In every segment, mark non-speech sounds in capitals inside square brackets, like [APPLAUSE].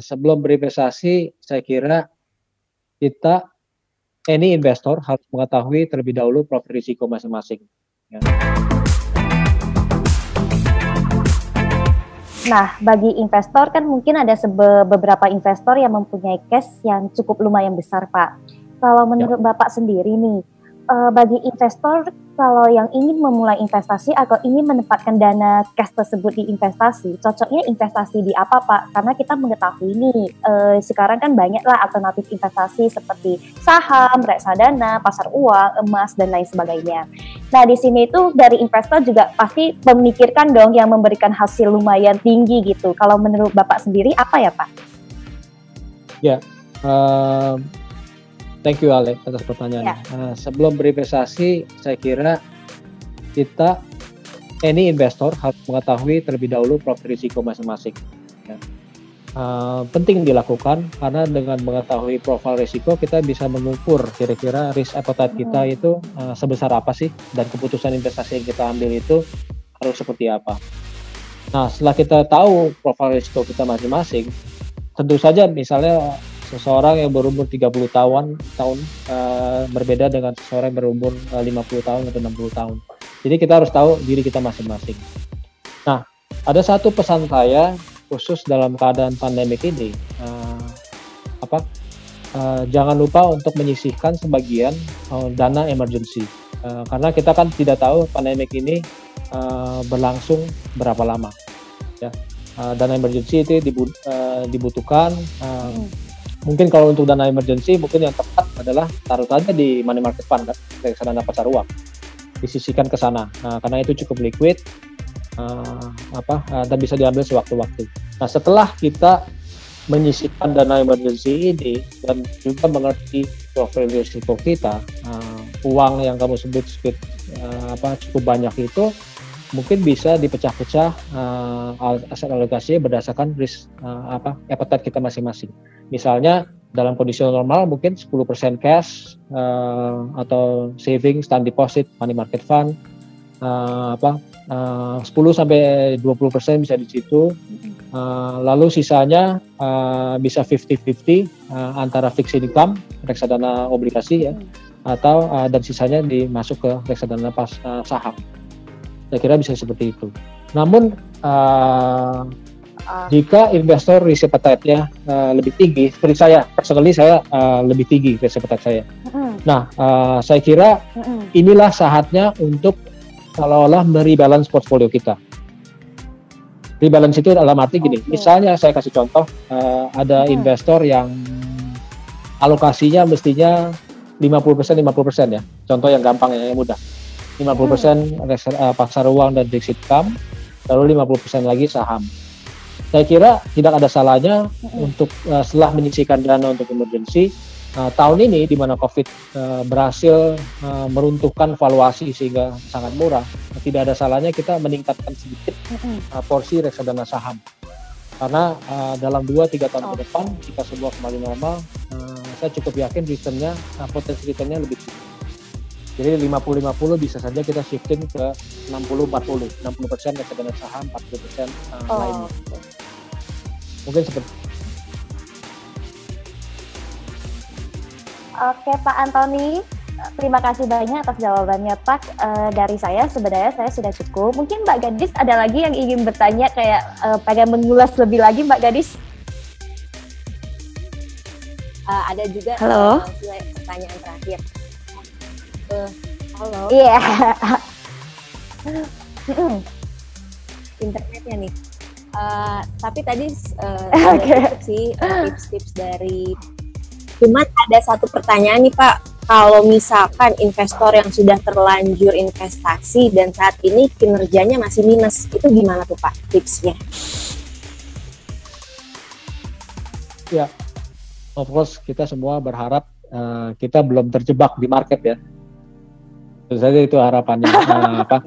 sebelum berinvestasi, saya kira kita any investor harus mengetahui terlebih dahulu profil risiko masing-masing. Ya. Nah, bagi investor kan mungkin ada beberapa investor yang mempunyai cash yang cukup lumayan besar, Pak. Kalau menurut ya. Bapak sendiri nih, uh, bagi investor kalau yang ingin memulai investasi atau ingin menempatkan dana cash tersebut di investasi, cocoknya investasi di apa Pak? Karena kita mengetahui ini uh, sekarang kan banyaklah alternatif investasi seperti saham, reksadana, pasar uang, emas dan lain sebagainya. Nah di sini itu dari investor juga pasti memikirkan dong yang memberikan hasil lumayan tinggi gitu. Kalau menurut Bapak sendiri apa ya Pak? Ya, uh, Thank you Ale atas pertanyaannya. Ya. Uh, sebelum berinvestasi, saya kira kita any investor harus mengetahui terlebih dahulu profil risiko masing-masing. Ya. Uh, penting dilakukan karena dengan mengetahui profil risiko kita bisa mengukur kira-kira risk appetite kita hmm. itu uh, sebesar apa sih dan keputusan investasi yang kita ambil itu harus seperti apa. Nah setelah kita tahu profil risiko kita masing-masing, tentu saja misalnya seseorang yang berumur 30 tahun tahun uh, berbeda dengan seseorang yang berumur eh, uh, 50 tahun atau 60 tahun. Jadi kita harus tahu diri kita masing-masing. Nah, ada satu pesan saya khusus dalam keadaan pandemik ini. Uh, apa? Uh, jangan lupa untuk menyisihkan sebagian uh, dana emergency. Uh, karena kita kan tidak tahu pandemik ini uh, berlangsung berapa lama. Ya. Uh, dana emergency itu dibu uh, dibutuhkan uh, hmm mungkin kalau untuk dana emergency mungkin yang tepat adalah taruh saja di money market fund reksadana pasar uang. Disisikan ke sana. Nah, karena itu cukup liquid uh, apa uh, dan bisa diambil sewaktu-waktu. Nah setelah kita menyisihkan dana emergency ini dan juga mengerti profil risiko kita uh, uang yang kamu sebut sebut uh, apa cukup banyak itu mungkin bisa dipecah-pecah uh, aset alokasi berdasarkan risk uh, apa appetite kita masing-masing. Misalnya dalam kondisi normal mungkin 10% cash uh, atau savings dan deposit money market fund uh, apa uh, 10 sampai 20% bisa di situ. Uh, lalu sisanya uh, bisa 50-50 uh, antara fixed income reksadana obligasi ya atau uh, dan sisanya dimasuk ke reksadana pas uh, saham. Saya kira bisa seperti itu. Namun uh, uh. jika investor risk appetite-nya uh, lebih tinggi, seperti saya, personally saya uh, lebih tinggi risk appetite saya. Uh. Nah, uh, saya kira uh. inilah saatnya untuk seolah-olah merebalance portfolio kita. Rebalance itu dalam arti gini, okay. misalnya saya kasih contoh, uh, ada uh. investor yang alokasinya mestinya 50% 50% ya. Contoh yang gampang ya, yang mudah 50% persen uh, pasar uang dan fixed income, lalu 50% lagi saham. Saya kira tidak ada salahnya untuk uh, setelah menyisihkan dana untuk emergency uh, tahun ini di mana COVID uh, berhasil uh, meruntuhkan valuasi sehingga sangat murah, tidak ada salahnya kita meningkatkan sedikit uh, porsi reksadana saham. Karena uh, dalam 2-3 tahun ke depan jika semua kembali normal, uh, saya cukup yakin returnnya, uh, potensi returnnya lebih tinggi. Jadi 50-50 bisa saja kita shifting ke 60-40. 60 persen reksadana saham, 40 persen uh, oh. lainnya. Mungkin seperti Oke Pak Antoni, terima kasih banyak atas jawabannya Pak. Uh, dari saya sebenarnya saya sudah cukup. Mungkin Mbak Gadis ada lagi yang ingin bertanya kayak uh, pengen mengulas lebih lagi Mbak Gadis? Uh, ada juga Halo. Uh, pertanyaan terakhir Uh, halo. Iya. Yeah. Internetnya nih. Uh, tapi tadi [LAUGHS] uh, okay. sih [GASPS] tips-tips dari cuma ada satu pertanyaan nih Pak kalau misalkan investor yang sudah terlanjur investasi dan saat ini kinerjanya masih minus itu gimana tuh Pak tipsnya ya of course kita semua berharap uh, kita belum terjebak di market ya Tentu saja itu harapannya. [LAUGHS] Nah, apa?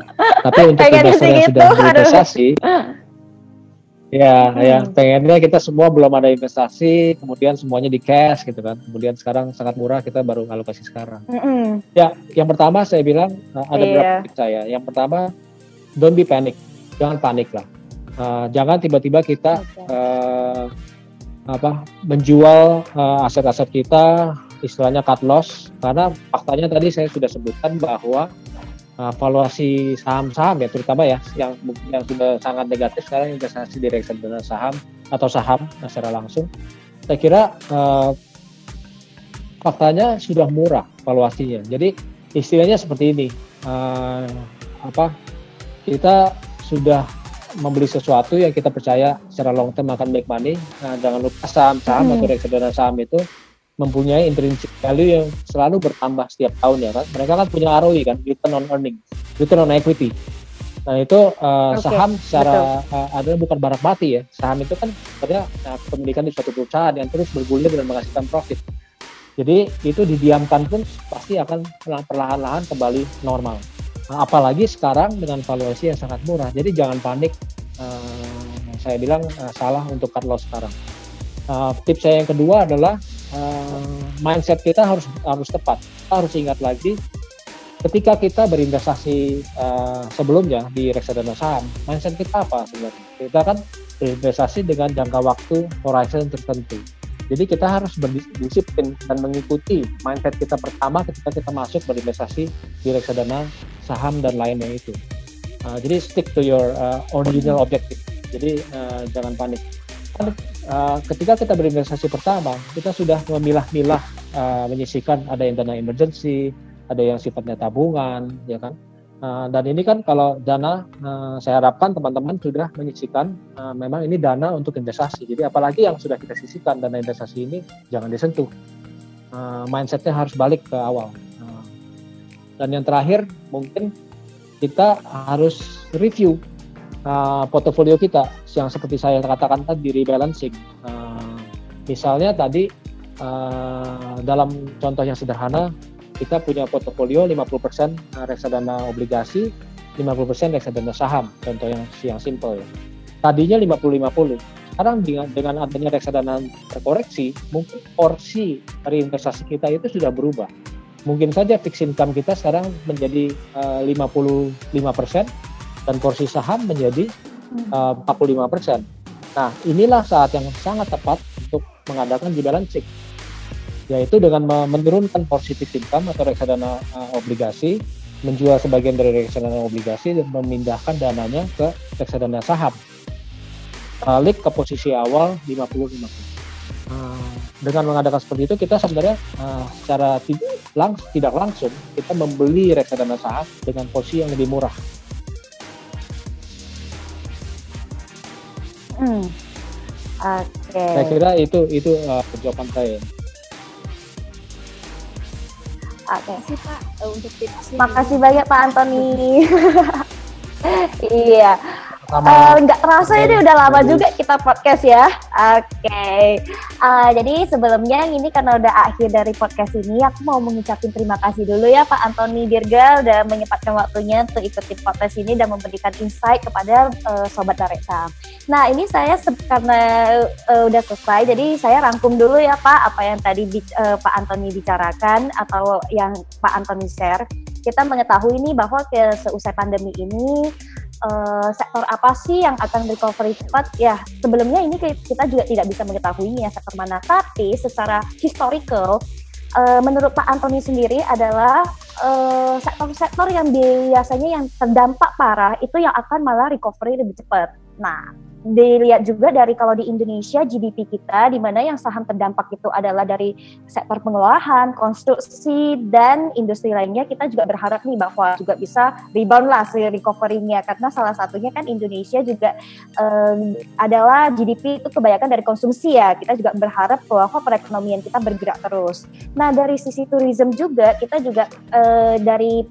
Tapi untuk investor yang sudah berinvestasi, [LAUGHS] ya, hmm. ya pengennya kita semua belum ada investasi, kemudian semuanya di cash gitu kan. Kemudian sekarang sangat murah kita baru alokasi sekarang. Hmm. Ya, yang pertama saya bilang uh, ada yeah. beberapa tips saya. Yang pertama, don't be panic, jangan panik lah. Uh, jangan tiba-tiba kita okay. uh, apa menjual uh, aset-aset kita istilahnya cut loss karena faktanya tadi saya sudah sebutkan bahwa uh, valuasi saham-saham ya terutama ya yang yang sudah sangat negatif sekarang investasi di reksadana saham atau saham secara langsung saya kira uh, faktanya sudah murah valuasinya jadi istilahnya seperti ini uh, apa kita sudah membeli sesuatu yang kita percaya secara long term akan make money. Nah, jangan lupa saham-saham hmm. atau reksadana saham itu mempunyai intrinsic value yang selalu bertambah setiap tahun ya kan. Mereka kan punya ROI kan, return on earning, return on equity. Nah itu uh, okay. saham secara uh, adalah bukan barang mati ya. Saham itu kan sebenarnya uh, kepemilikan di suatu perusahaan yang terus bergulir dan menghasilkan profit. Jadi itu didiamkan pun pasti akan perlahan-lahan kembali normal. Nah, apalagi sekarang dengan valuasi yang sangat murah. Jadi jangan panik. Uh, saya bilang uh, salah untuk cut loss sekarang. Uh, tips saya yang kedua adalah uh, mindset kita harus harus tepat. Kita harus ingat lagi ketika kita berinvestasi uh, sebelumnya di reksadana saham, mindset kita apa sebenarnya? Kita kan berinvestasi dengan jangka waktu horizon tertentu. Jadi kita harus berdisiplin dan mengikuti mindset kita pertama ketika kita masuk berinvestasi di reksadana saham dan lainnya itu. Uh, jadi stick to your uh, original objective. Jadi uh, jangan panik. Uh, ketika kita berinvestasi pertama, kita sudah memilah-milah uh, menyisikan ada yang dana emergency, ada yang sifatnya tabungan, ya kan. Uh, dan ini kan kalau dana, uh, saya harapkan teman-teman sudah menyisikan uh, memang ini dana untuk investasi. Jadi apalagi yang sudah kita sisihkan dana investasi ini jangan disentuh. Uh, mindsetnya harus balik ke awal. Uh, dan yang terakhir mungkin kita harus review uh, portofolio kita yang seperti saya katakan tadi rebalancing. Uh, misalnya tadi uh, dalam contoh yang sederhana kita punya portofolio 50% eh, reksadana obligasi, 50% reksadana saham, contoh yang yang simple ya. Tadinya 50-50. Sekarang dengan, dengan adanya reksadana terkoreksi, mungkin porsi dari investasi kita itu sudah berubah. Mungkin saja fixed income kita sekarang menjadi uh, 55% dan porsi saham menjadi uh, 45%. Nah, inilah saat yang sangat tepat untuk mengadakan rebalancing yaitu dengan menurunkan porsi fixed income atau reksadana uh, obligasi, menjual sebagian dari reksadana obligasi dan memindahkan dananya ke reksadana saham. Balik ke posisi awal 50-50. Uh, dengan mengadakan seperti itu kita sebenarnya uh, secara lang tidak langsung kita membeli reksadana saham dengan posisi yang lebih murah. Hmm. Oke. Okay. Saya kira itu itu uh, jawaban saya. Oke. Okay. Pak untuk tipsnya. Makasih banyak Pak Antoni. [LAUGHS] iya. Eh, nggak uh, terasa ini udah lama juga kita podcast ya. Oke. Okay. Uh, eh, jadi sebelumnya ini karena udah akhir dari podcast ini, aku mau mengucapkan terima kasih dulu ya Pak Antoni Dirgal udah menyempatkan waktunya untuk ikuti podcast ini dan memberikan insight kepada uh, sobat Dareka. Nah ini saya karena uh, udah selesai, jadi saya rangkum dulu ya Pak apa yang tadi uh, Pak Antoni bicarakan atau yang Pak Antoni share. Kita mengetahui ini bahwa ke seusai pandemi ini uh, sektor apa sih yang akan recovery cepat? Ya, sebelumnya ini kita juga tidak bisa mengetahuinya sektor mana. Tapi secara historical, uh, menurut Pak Antoni sendiri adalah sektor-sektor uh, yang biasanya yang terdampak parah itu yang akan malah recovery lebih cepat. Nah, dilihat juga dari kalau di Indonesia GDP kita di mana yang saham terdampak itu adalah dari sektor pengolahan, konstruksi dan industri lainnya kita juga berharap nih bahwa juga bisa rebound lah si recovery-nya karena salah satunya kan Indonesia juga um, adalah GDP itu kebanyakan dari konsumsi ya kita juga berharap bahwa perekonomian kita bergerak terus. Nah dari sisi tourism juga kita juga uh, dari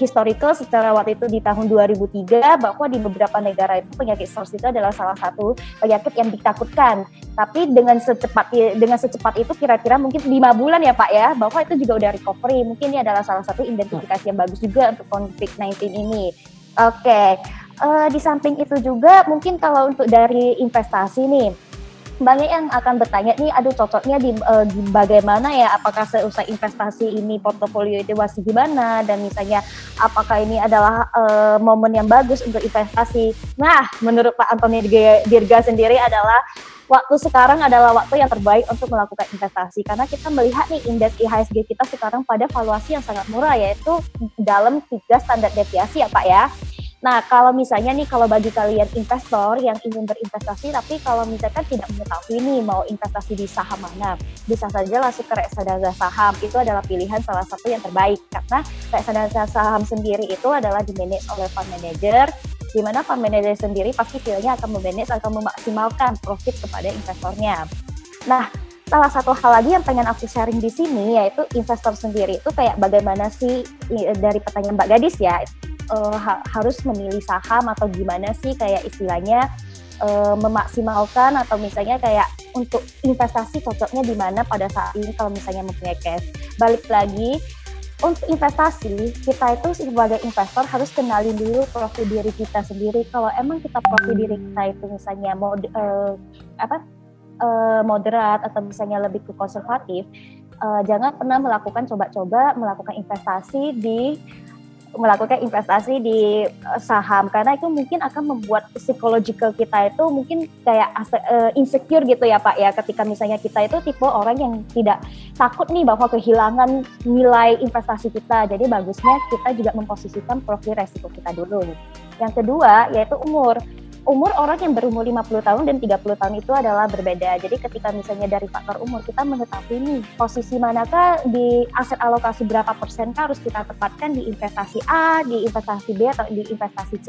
historical secara waktu itu di tahun 2003 bahwa di beberapa negara itu penyakit SARS itu adalah salah satu penyakit yang ditakutkan. Tapi dengan secepat dengan secepat itu kira-kira mungkin lima bulan ya Pak ya bahwa itu juga udah recovery. Mungkin ini adalah salah satu identifikasi yang bagus juga untuk COVID-19 ini. Oke, okay. uh, eh, di samping itu juga mungkin kalau untuk dari investasi nih banyak yang akan bertanya nih, aduh cocoknya di, uh, di bagaimana ya? Apakah seusai investasi ini portofolio itu masih gimana? Dan misalnya apakah ini adalah uh, momen yang bagus untuk investasi? Nah, menurut Pak Antoni Dirga sendiri adalah waktu sekarang adalah waktu yang terbaik untuk melakukan investasi karena kita melihat nih indeks IHSG kita sekarang pada valuasi yang sangat murah yaitu dalam tiga standar deviasi ya Pak ya. Nah, kalau misalnya nih, kalau bagi kalian investor yang ingin berinvestasi, tapi kalau misalkan tidak mengetahui nih mau investasi di saham mana, bisa saja langsung ke reksadana saham. Itu adalah pilihan salah satu yang terbaik karena reksadana saham sendiri itu adalah dimanage oleh fund manager, di mana fund manager sendiri pasti pilihnya akan memanage atau memaksimalkan profit kepada investornya. Nah, salah satu hal lagi yang pengen aku sharing di sini yaitu investor sendiri itu kayak bagaimana sih dari pertanyaan Mbak Gadis ya uh, ha harus memilih saham atau gimana sih kayak istilahnya uh, memaksimalkan atau misalnya kayak untuk investasi cocoknya di mana pada saat ini kalau misalnya mempunyai cash. Balik lagi untuk investasi kita itu sebagai investor harus kenalin dulu profil diri kita sendiri. Kalau emang kita profil diri kita itu misalnya mau uh, apa uh, moderat atau misalnya lebih ke konservatif, uh, jangan pernah melakukan coba-coba melakukan investasi di melakukan investasi di eh, saham. Karena itu mungkin akan membuat psikologikal kita itu mungkin kayak uh, insecure gitu ya Pak ya. Ketika misalnya kita itu tipe orang yang tidak takut nih bahwa kehilangan nilai investasi kita. Jadi bagusnya kita juga memposisikan profil resiko kita dulu. Yang kedua yaitu umur umur orang yang berumur 50 tahun dan 30 tahun itu adalah berbeda. Jadi ketika misalnya dari faktor umur kita mengetahui nih posisi manakah di aset alokasi berapa persen harus kita tempatkan di investasi A, di investasi B atau di investasi C.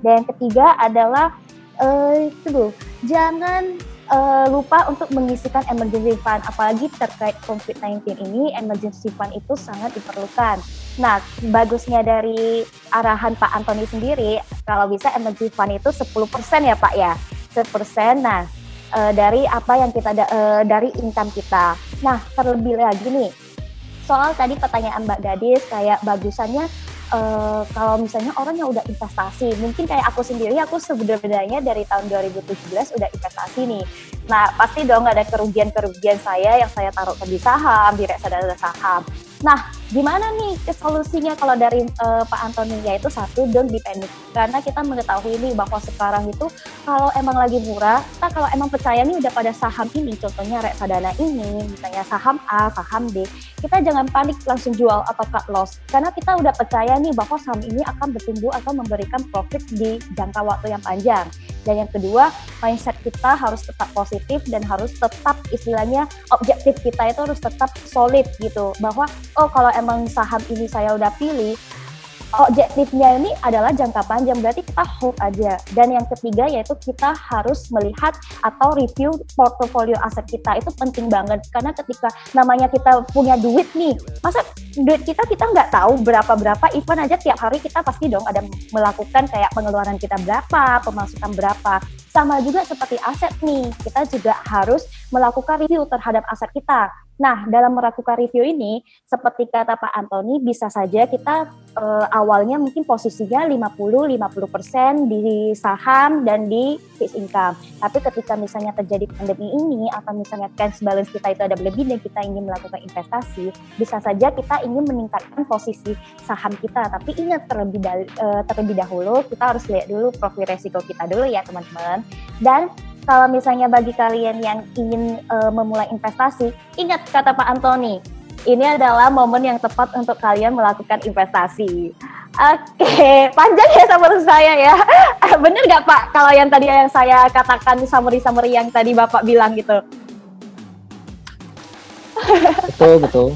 Dan yang ketiga adalah eh uh, jangan uh, lupa untuk mengisikan emergency fund apalagi terkait COVID-19 ini emergency fund itu sangat diperlukan. Nah, bagusnya dari arahan Pak Antoni sendiri kalau bisa emergency fund itu 10% ya Pak ya. 10%. Nah, uh, dari apa yang kita uh, dari income kita. Nah, terlebih lagi nih soal tadi pertanyaan Mbak Gadis kayak bagusannya uh, kalau misalnya orang yang udah investasi, mungkin kayak aku sendiri, aku sebenarnya dari tahun 2017 udah investasi nih. Nah, pasti dong ada kerugian-kerugian saya yang saya taruh di saham, di reksadana saham. Nah, gimana nih solusinya kalau dari uh, Pak Antoni yaitu satu don't be panic. Karena kita mengetahui ini bahwa sekarang itu kalau emang lagi murah kita kalau emang percaya nih udah pada saham ini contohnya reksadana ini misalnya saham A saham B kita jangan panik langsung jual atau cut loss. Karena kita udah percaya nih bahwa saham ini akan bertumbuh atau memberikan profit di jangka waktu yang panjang. Dan yang kedua mindset kita harus tetap positif dan harus tetap istilahnya objektif kita itu harus tetap solid gitu. Bahwa oh kalau emang saham ini saya udah pilih objektifnya ini adalah jangka panjang. Berarti kita hold aja. Dan yang ketiga yaitu kita harus melihat atau review portofolio aset kita. Itu penting banget. Karena ketika namanya kita punya duit nih masa duit kita kita nggak tahu berapa berapa even aja tiap hari kita pasti dong ada melakukan kayak pengeluaran kita berapa pemasukan berapa. Sama juga seperti aset nih kita juga harus melakukan review terhadap aset kita Nah, dalam melakukan review ini, seperti kata Pak Antoni, bisa saja kita uh, awalnya mungkin posisinya 50-50% di saham dan di fixed income. Tapi ketika misalnya terjadi pandemi ini, atau misalnya cash balance kita itu ada lebih dan kita ingin melakukan investasi, bisa saja kita ingin meningkatkan posisi saham kita. Tapi ingat terlebih, uh, terlebih dahulu, kita harus lihat dulu profil resiko kita dulu ya teman-teman. Dan kalau misalnya bagi kalian yang ingin uh, memulai investasi, ingat kata Pak Antoni, ini adalah momen yang tepat untuk kalian melakukan investasi. Oke, okay. [LAUGHS] panjang ya summary saya ya. Bener nggak Pak kalau yang tadi yang saya katakan summary-summary yang tadi Bapak bilang gitu? Betul, betul.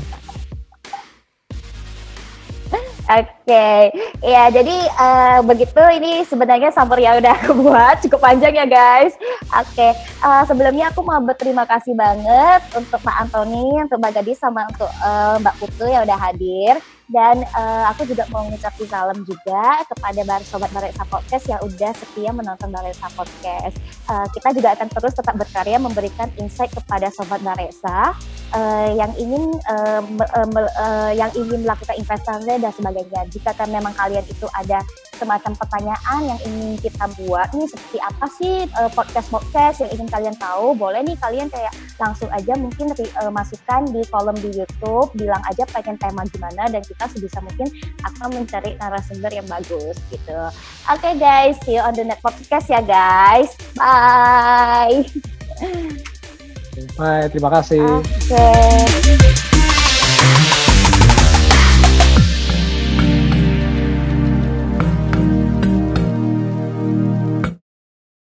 Oke, okay. ya jadi uh, begitu ini sebenarnya summary yang udah aku buat cukup panjang ya guys. Oke, okay. uh, eh, sebelumnya aku mau berterima kasih banget untuk Pak Antoni, untuk Mbak Gadis sama untuk uh, Mbak Putu yang udah hadir. Dan uh, aku juga mau mengucapkan salam juga kepada bar sobat Bareksa Podcast yang udah setia menonton Bareksa Podcast. Uh, kita juga akan terus tetap berkarya memberikan insight kepada sobat Bareksa uh, yang ingin uh, uh, uh, yang ingin melakukan investasi dan sebagainya. Jika kan memang kalian itu ada semacam pertanyaan yang ingin kita buat nih seperti apa sih uh, podcast podcast yang ingin kalian tahu boleh nih kalian kayak langsung aja mungkin uh, masukkan di kolom di YouTube bilang aja pengen tema gimana dan kita sebisa mungkin akan mencari narasumber yang bagus gitu oke okay, guys see you on the next podcast ya guys bye Bye, terima kasih. Oke. Okay.